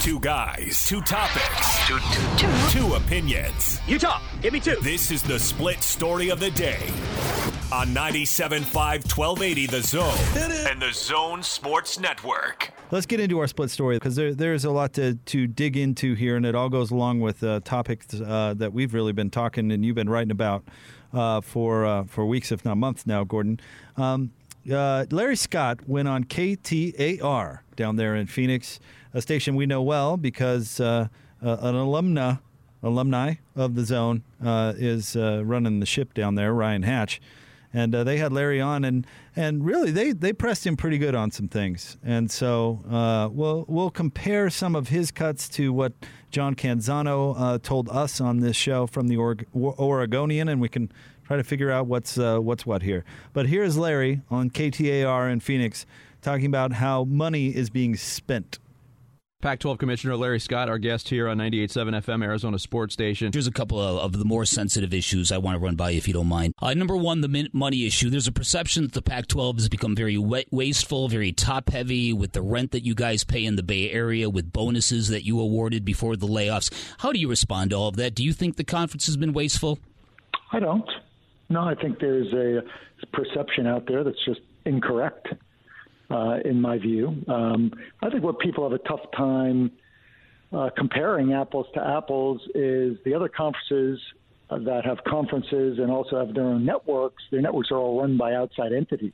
Two guys, two topics, two, two, two. two opinions. You talk. Give me two. This is the split story of the day on 97.5 1280 The Zone and The Zone Sports Network. Let's get into our split story because there, there's a lot to, to dig into here, and it all goes along with uh, topics uh, that we've really been talking and you've been writing about uh, for uh, for weeks, if not months now, Gordon. Um, uh, Larry Scott went on KTAR down there in Phoenix, a station we know well because uh, an alumna alumni of the zone is running the ship down there, Ryan Hatch. And uh, they had Larry on, and and really they they pressed him pretty good on some things, and so uh, we'll we'll compare some of his cuts to what John Canzano uh, told us on this show from the Oregonian, and we can try to figure out what's uh, what's what here. But here's Larry on KTAR in Phoenix talking about how money is being spent Pac 12 Commissioner Larry Scott, our guest here on 98.7 FM, Arizona Sports Station. Here's a couple of, of, the more sensitive issues I want to run by you if you don't mind. Uh, number one, the money issue. There's a perception that the Pac 12 has become very wasteful, very top heavy with the rent that you guys pay in the Bay Area, with bonuses that you awarded before the layoffs. How do you respond to all of that? Do you think the conference has been wasteful? I don't. No, I think there's a perception out there that's just incorrect uh, in my view. Um, I think what people have a tough time uh, comparing apples to apples is the other conferences that have conferences and also have their own networks. Their networks are all run by outside entities,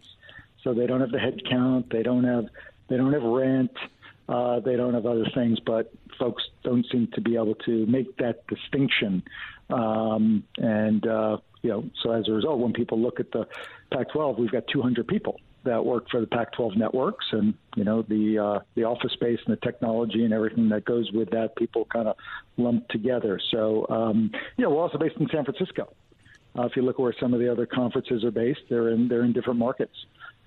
so they don't have the headcount, they don't have they don't have rent, uh, they don't have other things. But folks don't seem to be able to make that distinction, um, and uh, you know, so as a result, when people look at the Pac-12, we've got 200 people that work for the Pac-12 networks, and you know the uh, the office space and the technology and everything that goes with that. People kind of lumped together. So um, yeah, we're also based in San Francisco. Uh, if you look where some of the other conferences are based, they're in they're in different markets,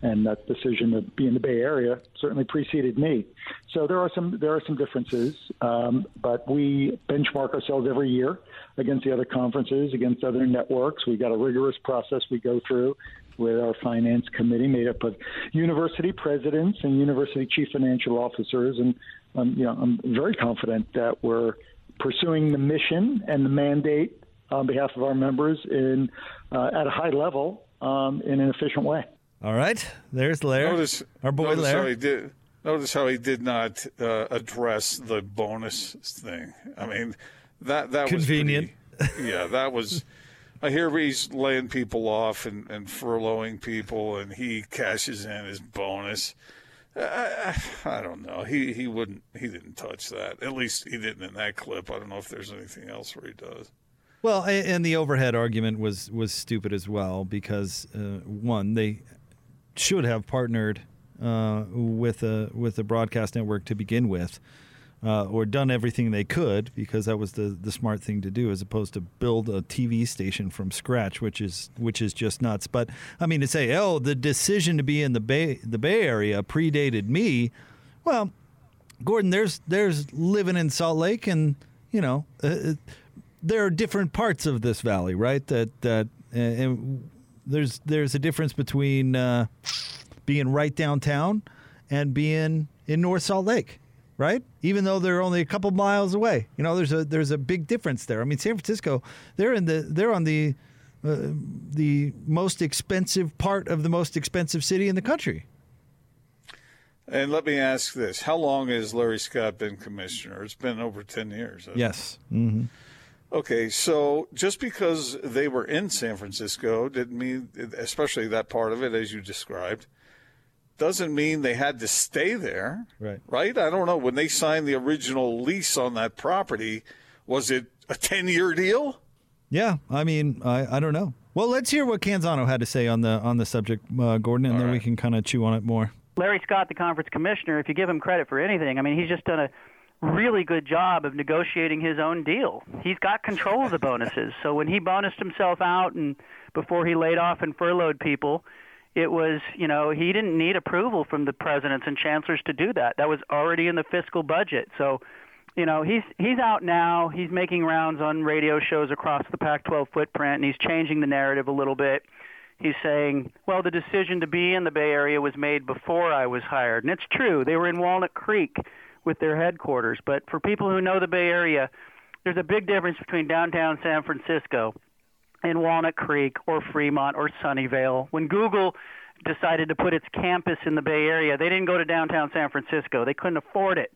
and that decision to be in the Bay Area certainly preceded me. So there are some there are some differences, um, but we benchmark ourselves every year against the other conferences, against other networks. We've got a rigorous process we go through with our finance committee made up of university presidents and university chief financial officers. And um, you know, I'm very confident that we're pursuing the mission and the mandate on behalf of our members in uh, at a high level um, in an efficient way. All right, there's Larry, notice, our boy notice Larry. How he did, notice how he did not uh, address the bonus thing. I mean, that that convenient. was convenient. yeah, that was. I hear he's laying people off and, and furloughing people, and he cashes in his bonus. I, I, don't know. He he wouldn't. He didn't touch that. At least he didn't in that clip. I don't know if there's anything else where he does. Well, and the overhead argument was was stupid as well because uh, one they should have partnered uh, with a with a broadcast network to begin with uh, or done everything they could because that was the, the smart thing to do as opposed to build a TV station from scratch, which is which is just nuts. But I mean to say, oh, the decision to be in the Bay the Bay Area predated me. Well, Gordon, there's there's living in Salt Lake, and you know uh, uh there are different parts of this valley, right? That that uh, and there's there's a difference between uh, being right downtown and being in North Salt Lake right? Even though they're only a couple miles away, you know, there's a there's a big difference there. I mean, San Francisco, they're in the they're on the uh, the most expensive part of the most expensive city in the country. And let me ask this: How long has Larry Scott been commissioner? It's been over ten years. Yes. Mm-hmm. Okay, so just because they were in San Francisco didn't mean, especially that part of it, as you described, doesn't mean they had to stay there. Right. Right? I don't know. When they signed the original lease on that property, was it a 10 year deal? Yeah. I mean, I, I don't know. Well, let's hear what Canzano had to say on the on the subject, uh, Gordon, and All then right. we can kind of chew on it more. Larry Scott, the conference commissioner, if you give him credit for anything, I mean, he's just done a really good job of negotiating his own deal. He's got control of the bonuses. So when he bonused himself out and before he laid off and furloughed people, it was, you know, he didn't need approval from the presidents and chancellors to do that. That was already in the fiscal budget. So, you know, he's he's out now. He's making rounds on radio shows across the Pac-12 footprint, and he's changing the narrative a little bit. He's saying, well, the decision to be in the Bay Area was made before I was hired, and it's true. They were in Walnut Creek with their headquarters. But for people who know the Bay Area, there's a big difference between downtown San Francisco and Walnut Creek or Fremont or Sunnyvale. When Google decided to put its campus in the Bay Area, they didn't go to downtown San Francisco. They couldn't afford it.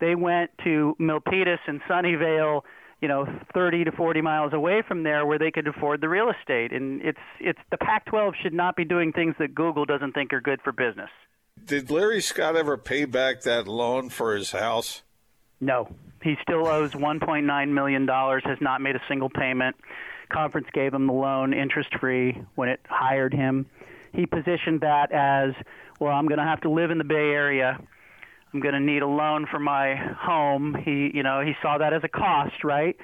They went to Milpitas and Sunnyvale, you know, 30 to 40 miles away from there where they could afford the real estate. And it's it's the Pac-12 should not be doing things that Google doesn't think are good for business. Did Larry Scott ever pay back that loan for his house? No. He still owes 1.9 million dollars, has not made a single payment. Conference gave him the loan interest free when it hired him. He positioned that as, well, I'm going to have to live in the Bay Area. I'm going to need a loan for my home. He, you know, he saw that as a cost, right?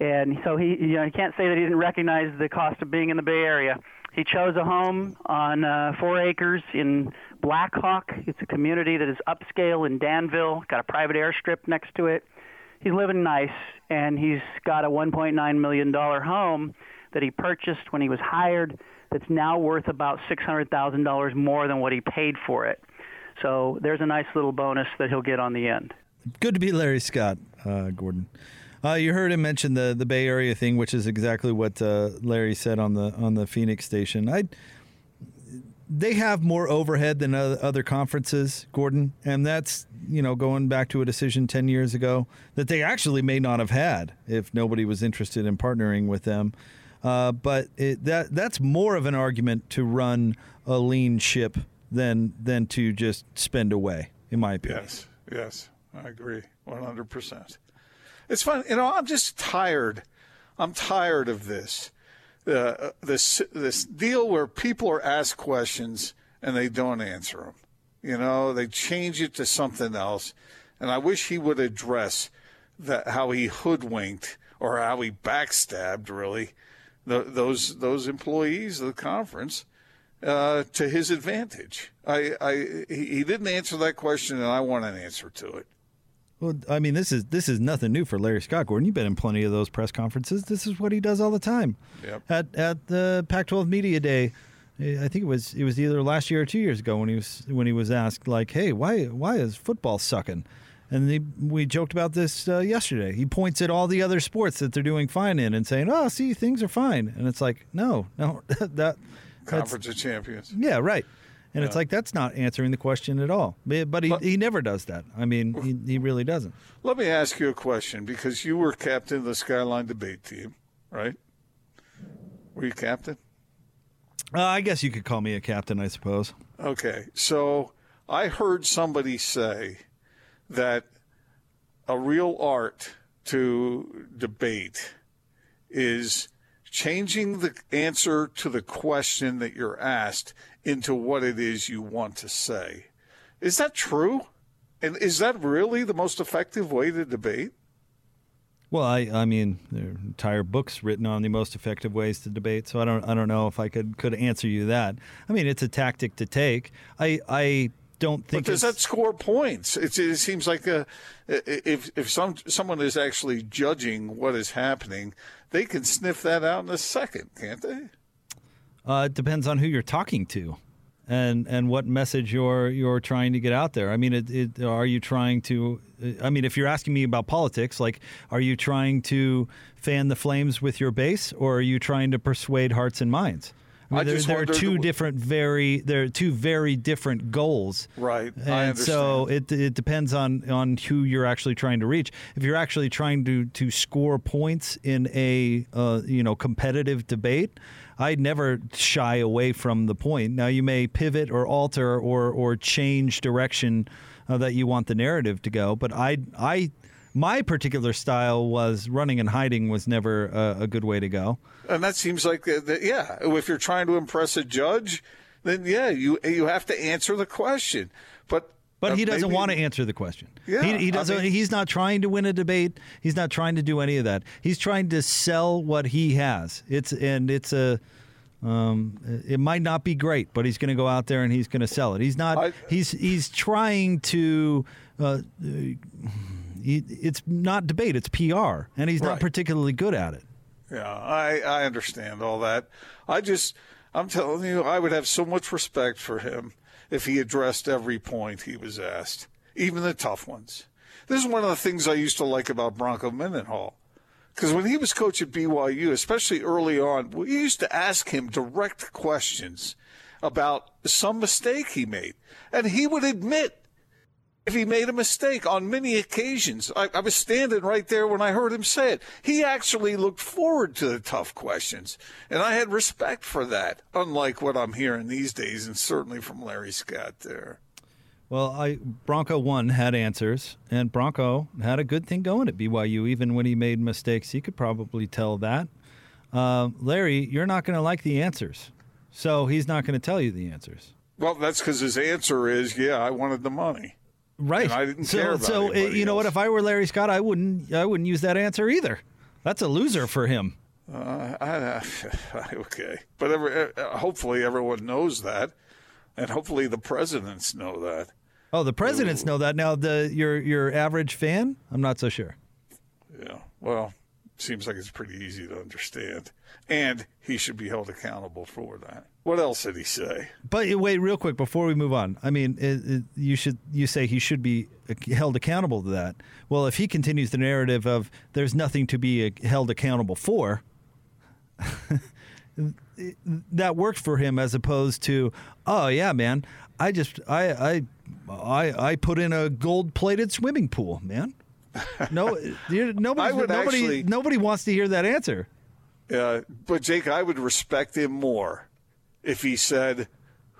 And so he, you know, he can't say that he didn't recognize the cost of being in the Bay Area. He chose a home on uh, four acres in Blackhawk. It's a community that is upscale in Danville. Got a private airstrip next to it. He's living nice, and he's got a 1.9 million dollar home that he purchased when he was hired. That's now worth about six hundred thousand dollars more than what he paid for it. So there's a nice little bonus that he'll get on the end. Good to be Larry Scott, uh, Gordon. Uh, you heard him mention the the Bay Area thing, which is exactly what uh, Larry said on the on the Phoenix station. I they have more overhead than other conferences, Gordon, and that's you know going back to a decision ten years ago that they actually may not have had if nobody was interested in partnering with them. Uh, but it, that that's more of an argument to run a lean ship than than to just spend away, in my opinion. Yes, yes, I agree, one hundred percent. It's fun, you know. I'm just tired. I'm tired of this. This this deal where people are asked questions and they don't answer them. You know, they change it to something else. And I wish he would address that how he hoodwinked or how he backstabbed really the, those those employees of the conference uh, to his advantage. I, I he didn't answer that question, and I want an answer to it. Well, I mean, this is this is nothing new for Larry Scott Gordon. You've been in plenty of those press conferences. This is what he does all the time. Yep. At at the Pac-12 media day, I think it was it was either last year or two years ago when he was when he was asked like, "Hey, why why is football sucking?" And he, we joked about this uh, yesterday. He points at all the other sports that they're doing fine in and saying, "Oh, see, things are fine." And it's like, no, no, that conference of champions. Yeah, right. And yeah. it's like that's not answering the question at all. But he, he never does that. I mean, he, he really doesn't. Let me ask you a question because you were captain of the Skyline debate team, right? Were you captain? Uh, I guess you could call me a captain, I suppose. Okay. So I heard somebody say that a real art to debate is changing the answer to the question that you're asked into what it is you want to say. Is that true? And is that really the most effective way to debate? Well, I, I mean, there are entire books written on the most effective ways to debate, so I don't, I don't know if I could, could answer you that. I mean, it's a tactic to take. I, I don't think. But does that score points? It's, it seems like a, if if some someone is actually judging what is happening, they can sniff that out in a second, can't they? Uh, it depends on who you're talking to, and and what message you're you're trying to get out there. I mean, it, it, are you trying to? I mean, if you're asking me about politics, like, are you trying to fan the flames with your base, or are you trying to persuade hearts and minds? I mean, there, there are two different, very there are two very different goals. Right, and so it it depends on on who you're actually trying to reach. If you're actually trying to to score points in a uh, you know competitive debate, I'd never shy away from the point. Now you may pivot or alter or or change direction uh, that you want the narrative to go, but I I my particular style was running and hiding was never a, a good way to go. And that seems like, the, the, yeah, if you're trying to impress a judge, then yeah, you you have to answer the question. But but he doesn't maybe, want to answer the question. Yeah, he, he doesn't. I mean, he's not trying to win a debate. He's not trying to do any of that. He's trying to sell what he has. It's and it's a. Um, it might not be great, but he's going to go out there and he's going to sell it. He's not. I, he's he's trying to. Uh, it's not debate, it's PR, and he's right. not particularly good at it. Yeah, I, I understand all that. I just, I'm telling you, I would have so much respect for him if he addressed every point he was asked, even the tough ones. This is one of the things I used to like about Bronco Mendenhall. Because when he was coach at BYU, especially early on, we used to ask him direct questions about some mistake he made. And he would admit if he made a mistake on many occasions. I, I, was standing right there when I heard him say it. He actually looked forward to the tough questions. And I had respect for that, unlike what I'm hearing these days, and certainly from Larry Scott there. Well, I Bronco one had answers, and Bronco had a good thing going at BYU. Even when he made mistakes, he could probably tell that. Uh, Larry, you're not going to like the answers, so he's not going to tell you the answers. Well, that's because his answer is, "Yeah, I wanted the money." Right. And I didn't so, care about So uh, you know what? If I were Larry Scott, I wouldn't. I wouldn't use that answer either. That's a loser for him. Uh, I, okay, but every, uh, hopefully everyone knows that, and hopefully the presidents know that. Oh, the presidents Ooh. know that. Now, the your your average fan, I'm not so sure. Yeah. Well, seems like it's pretty easy to understand, and he should be held accountable for that. What else did he say? But wait, real quick before we move on. I mean, it, it, you should you say he should be held accountable to that. Well, if he continues the narrative of there's nothing to be uh, held accountable for. that worked for him as opposed to oh yeah man i just i i i, I put in a gold plated swimming pool man no nobody nobody actually, nobody wants to hear that answer. Uh, but jake i would respect him more if he said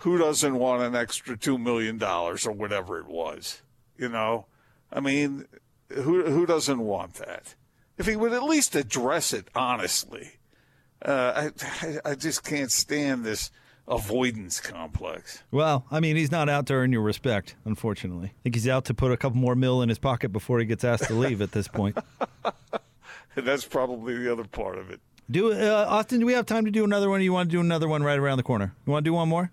who doesn't want an extra $2 million or whatever it was? You know? I mean who who doesn't want that? If he would at least address it honestly. Uh, I, I just can't stand this avoidance complex. Well, I mean, he's not out to earn your respect, unfortunately. I think he's out to put a couple more mil in his pocket before he gets asked to leave at this point. that's probably the other part of it. Do uh, Austin? Do we have time to do another one? Or you want to do another one right around the corner? You want to do one more?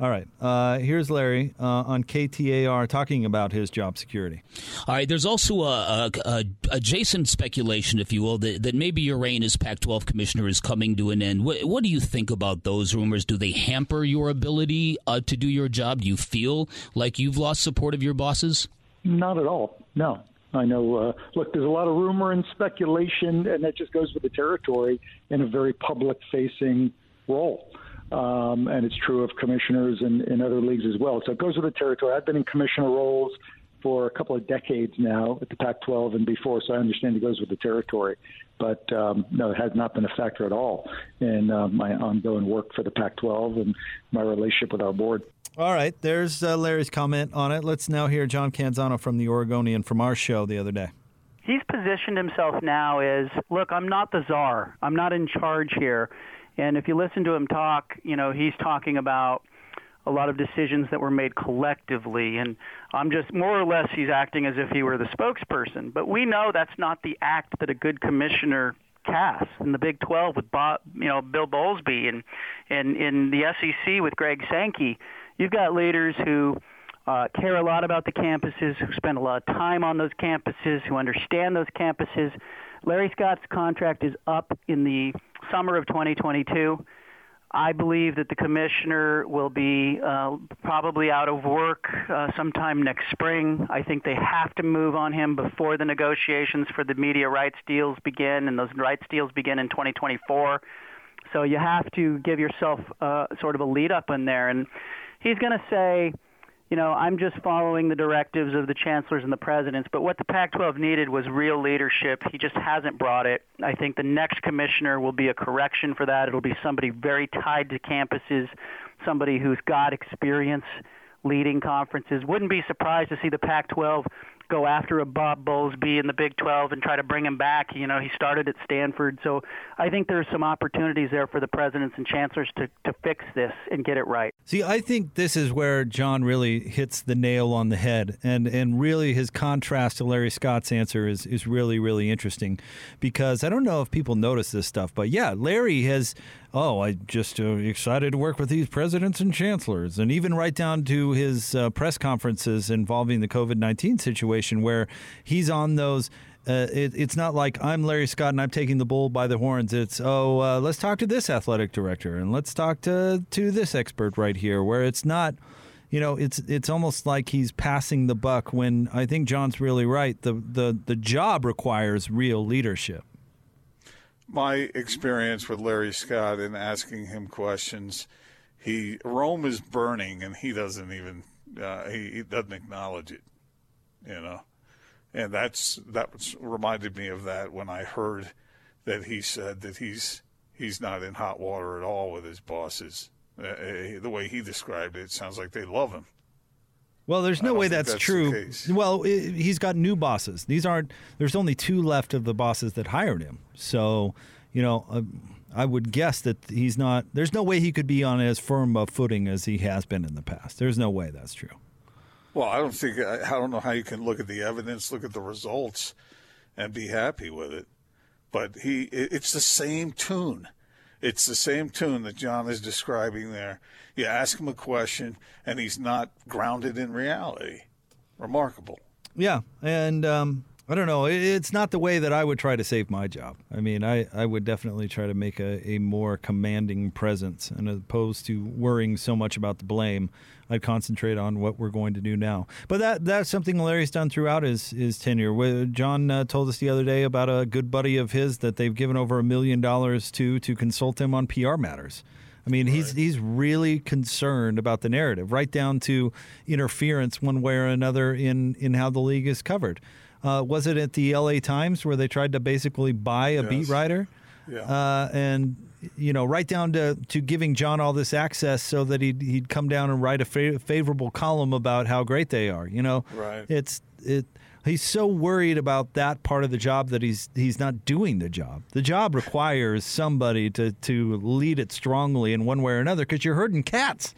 All right. Uh, here's Larry uh, on KTAR talking about his job security. All right. There's also a, a, a adjacent speculation, if you will, that, that maybe your reign as Pac-12 commissioner is coming to an end. What, what do you think about those rumors? Do they hamper your ability uh, to do your job? Do you feel like you've lost support of your bosses? Not at all. No. I know. Uh, look, there's a lot of rumor and speculation, and that just goes with the territory in a very public-facing role. Um, and it's true of commissioners in, in other leagues as well. So it goes with the territory. I've been in commissioner roles for a couple of decades now at the Pac 12 and before, so I understand it goes with the territory. But um, no, it has not been a factor at all in uh, my ongoing work for the Pac 12 and my relationship with our board. All right, there's uh, Larry's comment on it. Let's now hear John Canzano from the Oregonian from our show the other day. He's positioned himself now as look, I'm not the czar, I'm not in charge here. And if you listen to him talk, you know, he's talking about a lot of decisions that were made collectively. And I'm just more or less he's acting as if he were the spokesperson. But we know that's not the act that a good commissioner casts in the Big 12 with Bob, you know, Bill Bowlsby and and in the SEC with Greg Sankey. You've got leaders who uh, care a lot about the campuses, who spend a lot of time on those campuses, who understand those campuses. Larry Scott's contract is up in the summer of 2022. I believe that the commissioner will be uh, probably out of work uh, sometime next spring. I think they have to move on him before the negotiations for the media rights deals begin, and those rights deals begin in 2024. So you have to give yourself uh, sort of a lead up in there. And he's going to say, you know, I'm just following the directives of the chancellors and the presidents. But what the Pac 12 needed was real leadership. He just hasn't brought it. I think the next commissioner will be a correction for that. It'll be somebody very tied to campuses, somebody who's got experience leading conferences. Wouldn't be surprised to see the Pac 12 go after a Bob Bowlsby in the Big 12 and try to bring him back. You know, he started at Stanford. So I think there's some opportunities there for the presidents and chancellors to, to fix this and get it right. See, I think this is where John really hits the nail on the head. And, and really, his contrast to Larry Scott's answer is, is really, really interesting because I don't know if people notice this stuff, but yeah, Larry has oh, I just uh, excited to work with these presidents and chancellors, and even right down to his uh, press conferences involving the COVID nineteen situation, where he's on those. Uh, it, it's not like I'm Larry Scott and I'm taking the bull by the horns. It's oh, uh, let's talk to this athletic director and let's talk to to this expert right here. Where it's not you know, it's it's almost like he's passing the buck when I think John's really right. The the the job requires real leadership. My experience with Larry Scott and asking him questions, he Rome is burning and he doesn't even uh, he, he doesn't acknowledge it, you know, and that's that was, reminded me of that when I heard that he said that he's he's not in hot water at all with his bosses uh, uh, the way he described it, it sounds like they love him. Well, there's no way that's, that's true. Well, it, he's got new bosses. These aren't. There's only two left of the bosses that hired him. So, you know, uh, I would guess that he's not. There's no way he could be on as firm a footing as he has been in the past. There's no way that's true. Well, I don't think. I, I don't know how you can look at the evidence, look at the results, and be happy with it. But he, it, it's the same tune. It's the same tune that John is describing there. You ask him a question, and he's not grounded in reality. Remarkable. Yeah, and um, I don't know. It's not the way that I would try to save my job. I mean, I, I would definitely try to make a, a more commanding presence, and opposed to worrying so much about the blame. I'd concentrate on what we're going to do now. But that that's something Larry's done throughout his his tenure. John uh, told us the other day about a good buddy of his that they've given over a million dollars to to consult him on PR matters. I mean, right. he's he's really concerned about the narrative, right down to interference one way or another in in how the league is covered. Uh, was it at the L.A. Times where they tried to basically buy a yes. beat writer? Yeah. Uh, and you know, right down to, to giving John all this access so that he'd, he'd come down and write a fa- favorable column about how great they are. You know, right? It's it. He's so worried about that part of the job that he's he's not doing the job. The job requires somebody to to lead it strongly in one way or another because you're herding cats.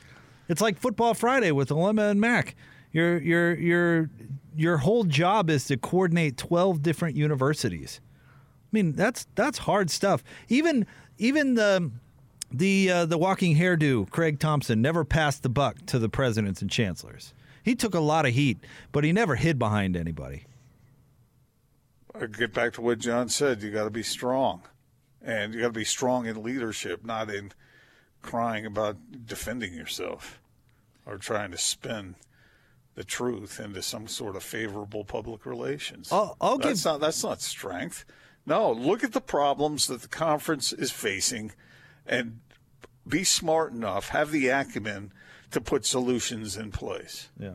It's like Football Friday with Alema and Mac. Your your your your whole job is to coordinate twelve different universities. I mean, that's that's hard stuff. Even even the the uh, the walking hairdo, Craig Thompson, never passed the buck to the presidents and chancellors. He took a lot of heat, but he never hid behind anybody. I get back to what John said. You got to be strong, and you got to be strong in leadership, not in crying about defending yourself or trying to spin the truth into some sort of favorable public relations. I'll, I'll that's give... not that's not strength. No, look at the problems that the conference is facing and be smart enough, have the acumen to put solutions in place. Yeah.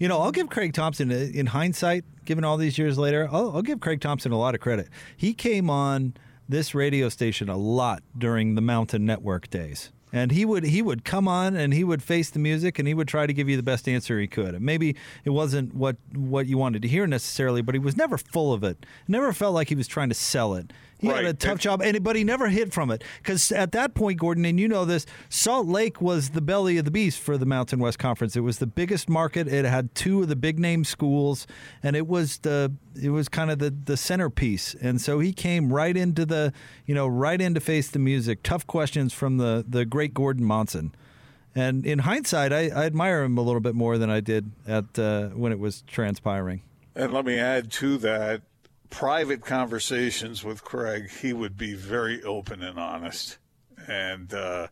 You know, I'll give Craig Thompson, uh, in hindsight, given all these years later, I'll, I'll give Craig Thompson a lot of credit. He came on this radio station a lot during the Mountain Network days and he would he would come on and he would face the music and he would try to give you the best answer he could. And maybe it wasn't what what you wanted to hear necessarily, but he was never full of it. Never felt like he was trying to sell it. He right. had a tough job, and but he never hit from it because at that point, Gordon, and you know this, Salt Lake was the belly of the beast for the Mountain West Conference. It was the biggest market. It had two of the big name schools, and it was the it was kind of the the centerpiece. And so he came right into the you know right into face the music. Tough questions from the the great Gordon Monson. And in hindsight, I, I admire him a little bit more than I did at uh, when it was transpiring. And let me add to that private conversations with Craig, he would be very open and honest. And uh,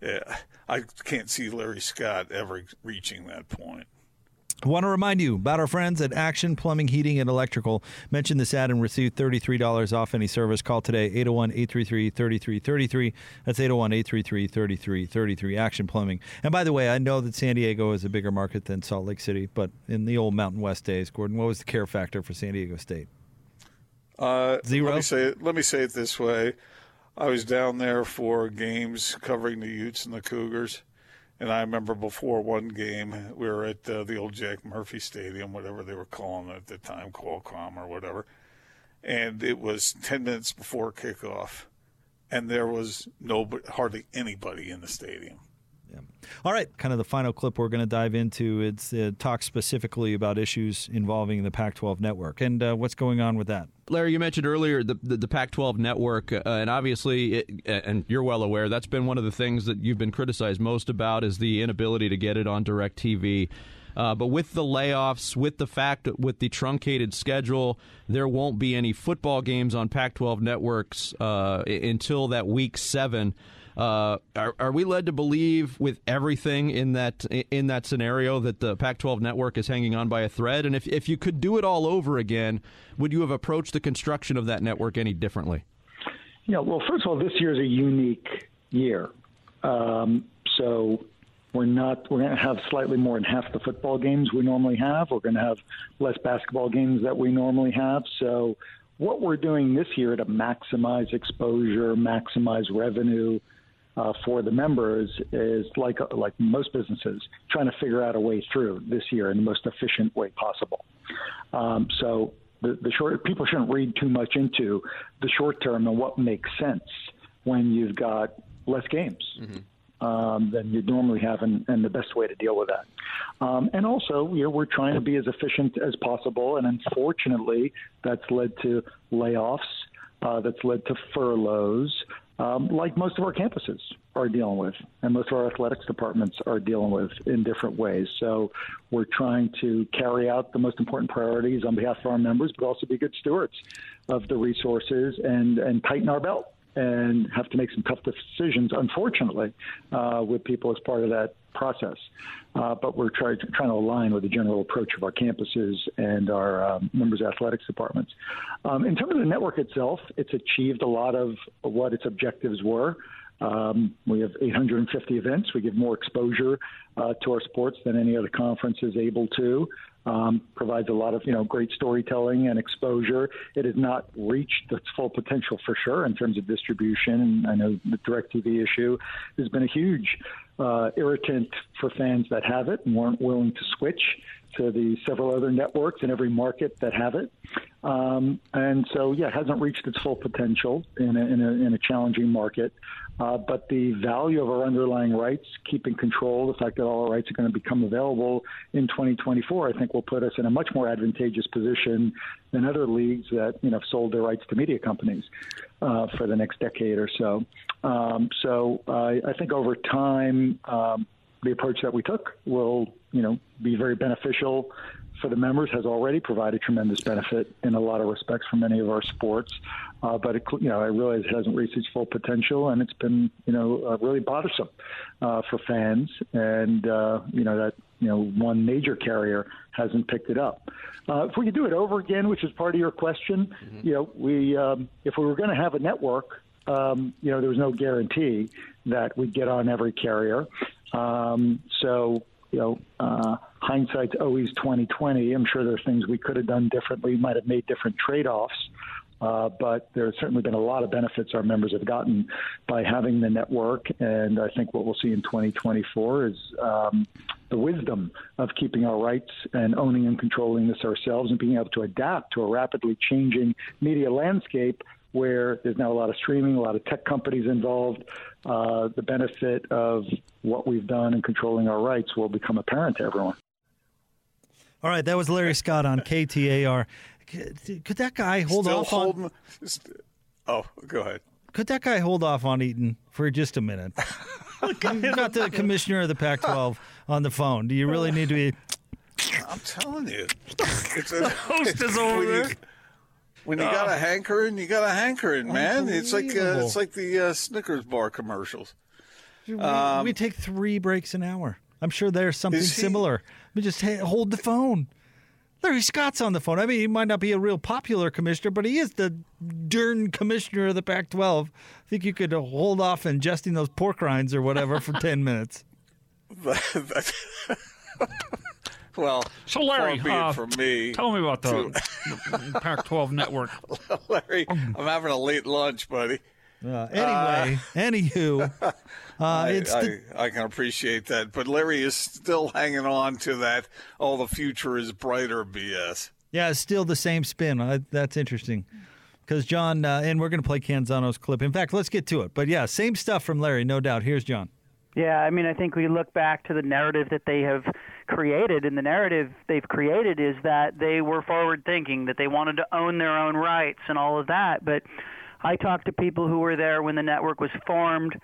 yeah, I can't see Larry Scott ever reaching that point. I want to remind you about our friends at Action Plumbing, Heating, and Electrical. Mention this ad and receive $33 off any service. Call today, 801 833 3333. That's 801 833 3333. Action Plumbing. And by the way, I know that San Diego is a bigger market than Salt Lake City, but in the old Mountain West days, Gordon, what was the care factor for San Diego State? Uh, Zero. Let me say it. Let me say it this way: I was down there for games covering the Utes and the Cougars, and I remember before one game we were at uh, the old Jack Murphy Stadium, whatever they were calling it at the time, Qualcomm or whatever, and it was ten minutes before kickoff, and there was no hardly anybody in the stadium. All right, kind of the final clip we're going to dive into. It's uh, talk specifically about issues involving the Pac-12 network and uh, what's going on with that. Larry, you mentioned earlier the the, the Pac-12 network, uh, and obviously, it, and you're well aware that's been one of the things that you've been criticized most about is the inability to get it on DirecTV. Uh, but with the layoffs, with the fact with the truncated schedule, there won't be any football games on Pac-12 networks uh, until that week seven. Uh, are, are we led to believe, with everything in that in that scenario, that the Pac-12 network is hanging on by a thread? And if if you could do it all over again, would you have approached the construction of that network any differently? Yeah. Well, first of all, this year is a unique year. Um, so we're not. We're going to have slightly more than half the football games we normally have. We're going to have less basketball games that we normally have. So what we're doing this year to maximize exposure, maximize revenue uh, for the members is like like most businesses trying to figure out a way through this year in the most efficient way possible. Um, so the, the short people shouldn't read too much into the short term and what makes sense when you've got less games. Mm-hmm um, than you'd normally have, and, and, the best way to deal with that. Um, and also, you know, we're trying to be as efficient as possible, and unfortunately, that's led to layoffs, uh, that's led to furloughs, um, like most of our campuses are dealing with, and most of our athletics departments are dealing with in different ways. So we're trying to carry out the most important priorities on behalf of our members, but also be good stewards of the resources and, and tighten our belt and have to make some tough decisions, unfortunately, uh, with people as part of that process. Uh, but we're try, trying to align with the general approach of our campuses and our um, members' athletics departments. Um, in terms of the network itself, it's achieved a lot of what its objectives were. Um, we have 850 events. We give more exposure uh, to our sports than any other conference is able to um, provides a lot of you know great storytelling and exposure. It has not reached its full potential for sure in terms of distribution. And I know the Directv issue has been a huge uh, irritant for fans that have it and weren't willing to switch to the several other networks in every market that have it. Um, and so, yeah, it hasn't reached its full potential in a, in a, in a challenging market. Uh, but the value of our underlying rights, keeping control, the fact that all our rights are going to become available in 2024, I think will put us in a much more advantageous position than other leagues that you know sold their rights to media companies uh, for the next decade or so. Um, so uh, I think over time, um, the approach that we took will you know be very beneficial for the members has already provided tremendous benefit in a lot of respects for many of our sports. Uh, but it, you know, I realize it hasn't reached its full potential, and it's been you know uh, really bothersome uh, for fans. And uh, you know that you know one major carrier hasn't picked it up. Uh, if we could do it over again, which is part of your question, mm-hmm. you know, we um, if we were going to have a network, um, you know, there was no guarantee that we'd get on every carrier. Um, so you know, uh, hindsight's always 2020. I'm sure there's things we could have done differently, might have made different trade-offs. Uh, but there's certainly been a lot of benefits our members have gotten by having the network. And I think what we'll see in 2024 is um, the wisdom of keeping our rights and owning and controlling this ourselves and being able to adapt to a rapidly changing media landscape where there's now a lot of streaming, a lot of tech companies involved. Uh, the benefit of what we've done in controlling our rights will become apparent to everyone. All right, that was Larry Scott on KTAR. Could that guy hold Still off holding, on? Oh, go ahead. Could that guy hold off on Eaton for just a minute? You've got the commissioner of the Pac-12 on the phone. Do you really need to be? I'm telling you, it's a, host is over there. When you got a hankering, you got a hankering, man. It's like uh, it's like the uh, Snickers bar commercials. We, um, we, take three breaks an hour. I'm sure there's something similar. We just hold the phone. Larry Scott's on the phone. I mean, he might not be a real popular commissioner, but he is the darn commissioner of the Pac-12. I think you could hold off ingesting those pork rinds or whatever for ten minutes. Well, so Larry, uh, for me, tell me about the, the Pac-12 network. Larry, I'm having a late lunch, buddy. Uh, anyway, uh, anywho, uh, I, the... I, I, can appreciate that, but Larry is still hanging on to that. All the future is brighter BS. Yeah, it's still the same spin. that's interesting. Because John, uh, and we're going to play Canzano's clip. In fact, let's get to it. But yeah, same stuff from Larry, no doubt. Here's John. Yeah, I mean, I think we look back to the narrative that they have created, and the narrative they've created is that they were forward thinking, that they wanted to own their own rights and all of that. But I talked to people who were there when the network was formed.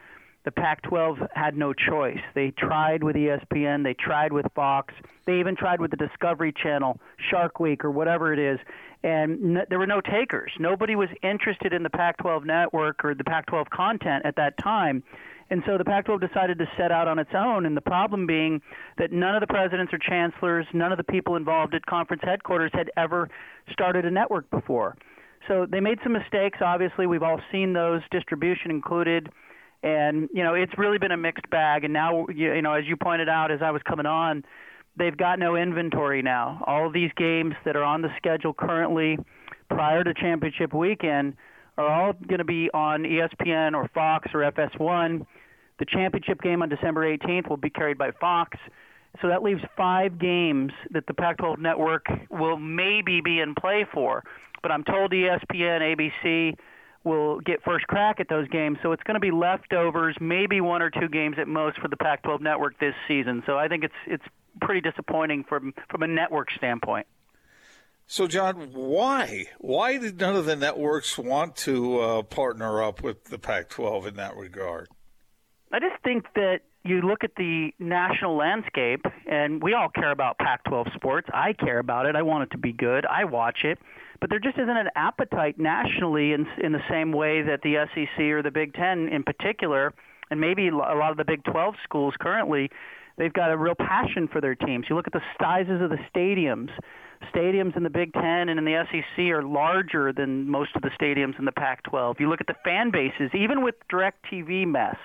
The Pac 12 had no choice. They tried with ESPN, they tried with Fox, they even tried with the Discovery Channel, Shark Week, or whatever it is. And n- there were no takers. Nobody was interested in the Pac 12 network or the Pac 12 content at that time And so the Pac 12 decided to set out on its own. And the problem being that none of the presidents or chancellors, none of the people involved at conference headquarters had ever started a network before. So they made some mistakes. Obviously, we've all seen those, distribution included. And, you know, it's really been a mixed bag. And now, you know, as you pointed out as I was coming on, they've got no inventory now. All of these games that are on the schedule currently prior to championship weekend are all going to be on ESPN or Fox or FS1. The championship game on December 18th will be carried by Fox. So that leaves five games that the Pac 12 network will maybe be in play for. But I'm told ESPN, ABC will get first crack at those games. So it's going to be leftovers, maybe one or two games at most for the Pac 12 network this season. So I think it's, it's pretty disappointing from, from a network standpoint. So, John, why? Why did none of the networks want to uh, partner up with the Pac 12 in that regard? I just think that you look at the national landscape, and we all care about Pac 12 sports. I care about it. I want it to be good. I watch it. But there just isn't an appetite nationally in, in the same way that the SEC or the Big Ten in particular, and maybe a lot of the Big 12 schools currently, they've got a real passion for their teams. You look at the sizes of the stadiums. Stadiums in the Big Ten and in the SEC are larger than most of the stadiums in the Pac 12. You look at the fan bases, even with DirecTV mess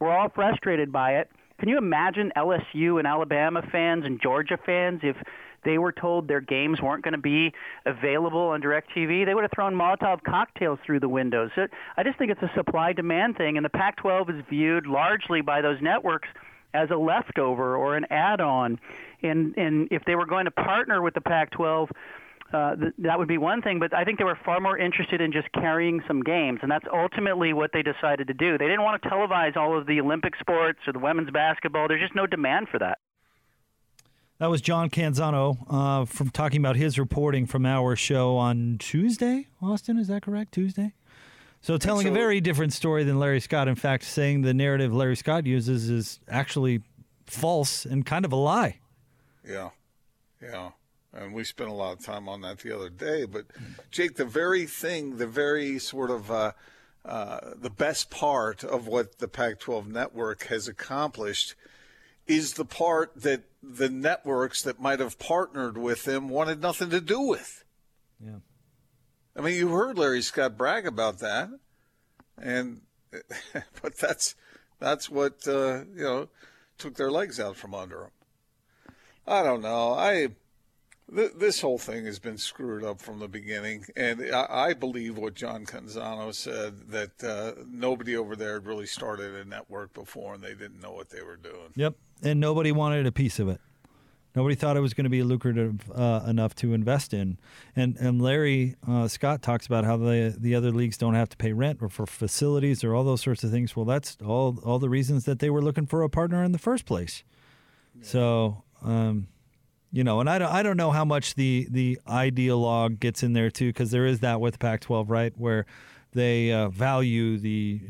we're all frustrated by it. Can you imagine LSU and Alabama fans and Georgia fans if they were told their games weren't going to be available on DirecTV? They would have thrown Molotov cocktails through the windows. I just think it's a supply demand thing, and the Pac 12 is viewed largely by those networks as a leftover or an add on. And, and if they were going to partner with the Pac 12, uh, th- that would be one thing, but I think they were far more interested in just carrying some games, and that's ultimately what they decided to do. They didn't want to televise all of the Olympic sports or the women's basketball. There's just no demand for that. That was John Canzano uh, from talking about his reporting from our show on Tuesday. Austin, is that correct? Tuesday. So telling so, a very different story than Larry Scott. In fact, saying the narrative Larry Scott uses is actually false and kind of a lie. Yeah, yeah and we spent a lot of time on that the other day. But Jake, the very thing, the very sort of uh, uh, the best part of what the Pac-12 network has accomplished is the part that the networks that might have partnered with them wanted nothing to do with. Yeah. I mean, you heard Larry Scott brag about that, and but that's that's what uh, you know took their legs out from under them. I don't know. I this whole thing has been screwed up from the beginning, and I, believe what John Canzano said that uh, nobody over there had really started a network before, and they didn't know what they were doing. Yep, and nobody wanted a piece of it. Nobody thought it was going to be lucrative uh, enough to invest in. And and Larry uh, Scott talks about how the the other leagues don't have to pay rent or for facilities or all those sorts of things. Well, that's all all the reasons that they were looking for a partner in the first place. Yeah. So. Um, you know, and I don't, I don't know how much the the ideologue gets in there too, because there is that with Pac-12, right, where they uh, value the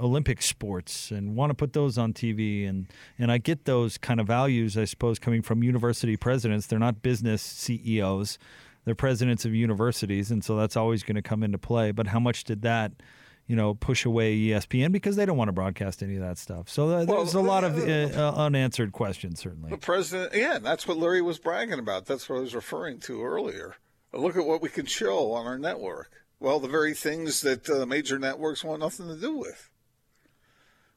Olympic sports and want to put those on TV, and and I get those kind of values, I suppose, coming from university presidents. They're not business CEOs; they're presidents of universities, and so that's always going to come into play. But how much did that? You know, push away ESPN because they don't want to broadcast any of that stuff. So uh, there's well, a lot of uh, uh, unanswered questions, certainly. The president, yeah, that's what Larry was bragging about. That's what I was referring to earlier. Look at what we can show on our network. Well, the very things that uh, major networks want nothing to do with.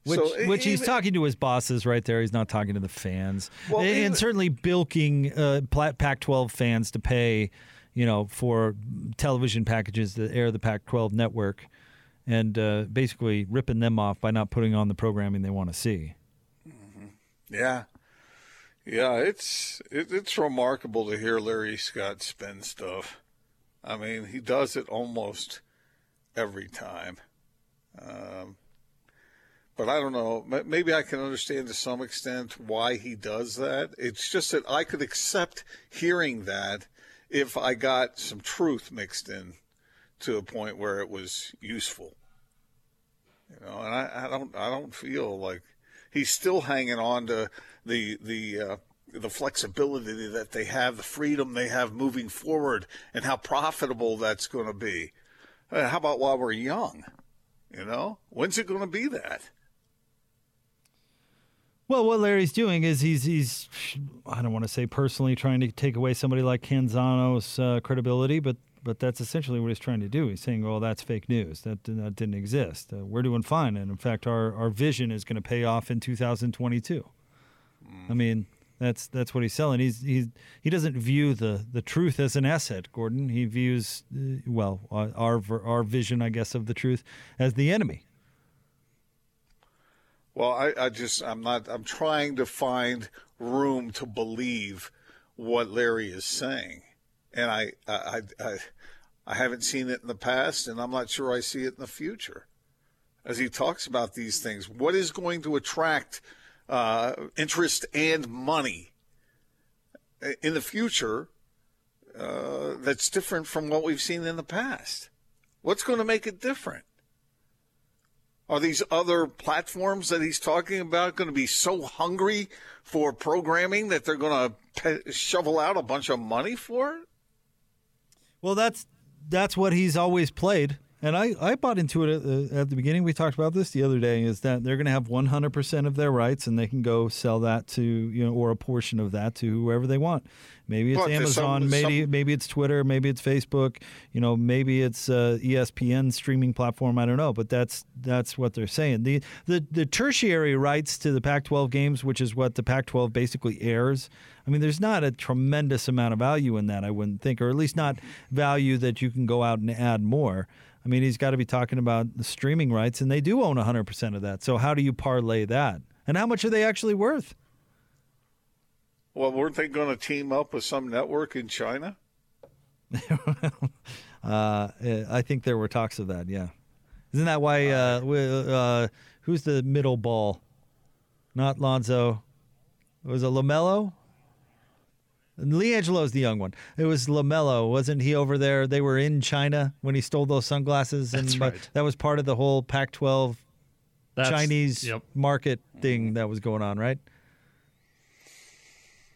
Which, so, which he's talking to his bosses right there. He's not talking to the fans, well, and, even, certainly bilking uh, Pac-12 fans to pay, you know, for television packages that air the Pac-12 network and uh, basically ripping them off by not putting on the programming they want to see. Mm-hmm. Yeah, yeah, it's it, it's remarkable to hear Larry Scott spin stuff. I mean, he does it almost every time. Um, but I don't know. Maybe I can understand to some extent why he does that. It's just that I could accept hearing that if I got some truth mixed in to a point where it was useful. You know, and I, I don't I don't feel like he's still hanging on to the the uh, the flexibility that they have, the freedom they have moving forward, and how profitable that's going to be. Uh, how about while we're young? You know, when's it going to be that? Well, what Larry's doing is he's he's I don't want to say personally trying to take away somebody like Canzano's uh, credibility, but but that's essentially what he's trying to do. He's saying, "Well, that's fake news. That that didn't exist. Uh, we're doing fine, and in fact, our our vision is going to pay off in 2022." I mean, that's that's what he's selling. He's he's he doesn't view the the truth as an asset, Gordon. He views uh, well our our vision, I guess, of the truth as the enemy. Well, I, I just I'm not I'm trying to find room to believe what Larry is saying, and I I I, I haven't seen it in the past, and I'm not sure I see it in the future. As he talks about these things, what is going to attract uh, interest and money in the future uh, that's different from what we've seen in the past? What's going to make it different? Are these other platforms that he's talking about going to be so hungry for programming that they're going to shovel out a bunch of money for it? Well, that's that's what he's always played, and I, I bought into it at the, at the beginning. We talked about this the other day. Is that they're going to have 100 percent of their rights, and they can go sell that to you know, or a portion of that to whoever they want. Maybe it's to Amazon, some- maybe some- maybe it's Twitter, maybe it's Facebook. You know, maybe it's uh, ESPN streaming platform. I don't know, but that's that's what they're saying. The the the tertiary rights to the Pac-12 games, which is what the Pac-12 basically airs. I mean, there's not a tremendous amount of value in that, I wouldn't think, or at least not value that you can go out and add more. I mean, he's got to be talking about the streaming rights, and they do own 100% of that. So how do you parlay that? And how much are they actually worth? Well, weren't they going to team up with some network in China? Uh, I think there were talks of that. Yeah, isn't that why? Uh, wi- uh, who's the middle ball? Not Lonzo. It Was it LaMelo? LiAngelo's the young one. It was LaMelo, wasn't he over there? They were in China when he stole those sunglasses, and That's right. that was part of the whole Pac-12 That's- Chinese Yep. market thing that was going on, right?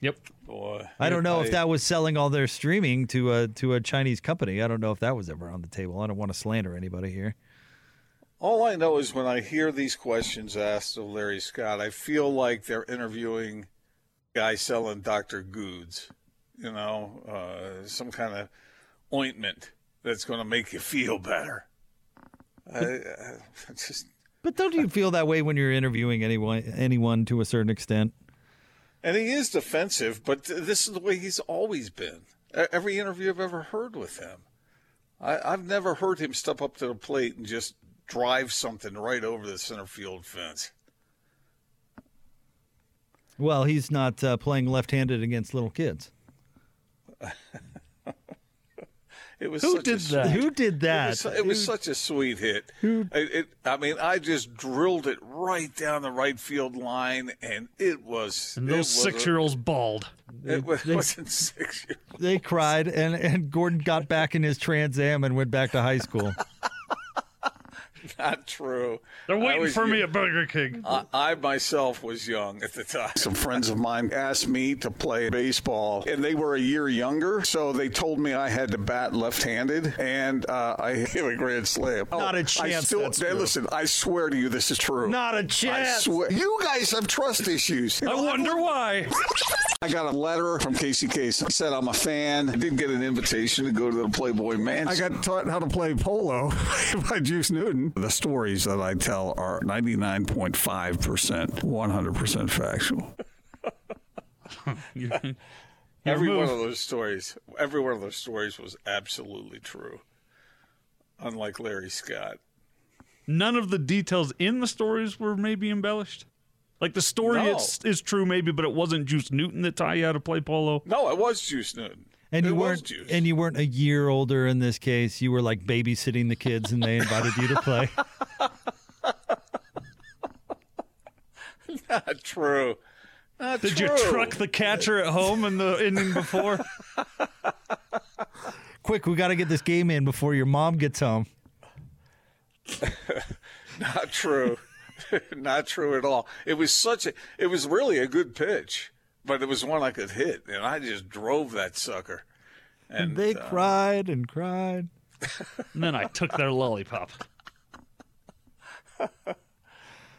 Yep. Boy, I don't know I- if that was selling all their streaming to a to a Chinese company. I don't know if that was ever on the table. I don't want to slander anybody here. All I know is when I hear these questions asked of Larry Scott, I feel like they're interviewing a guy selling Dr. Goods, you know, uh, some kind of ointment that's going to make you feel better. I, I just But don't you feel that way when you're interviewing anyone anyone to a certain extent? And he is defensive, but this is the way he's always been. Every interview I've ever heard with him, I, I've never heard him step up to the plate and just drive something right over the center field fence. Well, he's not uh, playing left-handed against little kids. It was Who such did a that? Who did It that? was, it was such a sweet hit. It, it, I mean, I just drilled it right down the right field line, and it was. And those six-year-olds bald. It wa- wasn't six they cried, and, and Gordon got back in his Trans Am and went back to high school. Not true. They're waiting was for me young- at Burger King. I, I myself was young at the time. Some friends of mine asked me to play baseball, and they were a year younger, so they told me I had to bat left-handed, and uh, I hit a grand slam. Not a I chance still, that's hey, true. listen, I swear to you, this is true. Not a I chance. I swear. You guys have trust issues. I wonder why. I got a letter from Casey Kasem. He said I'm a fan. I did get an invitation to go to the Playboy Mansion. I got taught how to play polo by Juice Newton. The stories that I tell are 99.5%, 100% factual. every move. one of those stories. Every one of those stories was absolutely true. Unlike Larry Scott. None of the details in the stories were maybe embellished. Like the story No. is, is true maybe, but it wasn't Juice Newton that taught you how to play polo. No, it was Juice Newton. And It you weren't Juice. and you weren't a year older in this case. You were like babysitting the kids, and they invited you to play. Not true. Not Did true. you truck the catcher at home in the inning before? Quick, we got to get this game in before your mom gets home. Not true. Not true at all. It was such a. It was really a good pitch, but it was one I could hit, and I just drove that sucker. And they uh, cried and cried. and then I took their lollipop.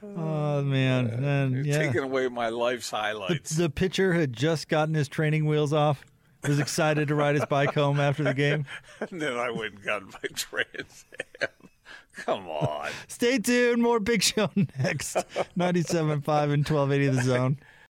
Oh man, and You're yeah, taking away my life's the, highlights. the pitcher had just gotten his training wheels off. Was excited to ride his bike home after the game. and then I went and got my Trans Am. Come on. Stay tuned. More Big Show next. 97.5 and 1280 The Zone.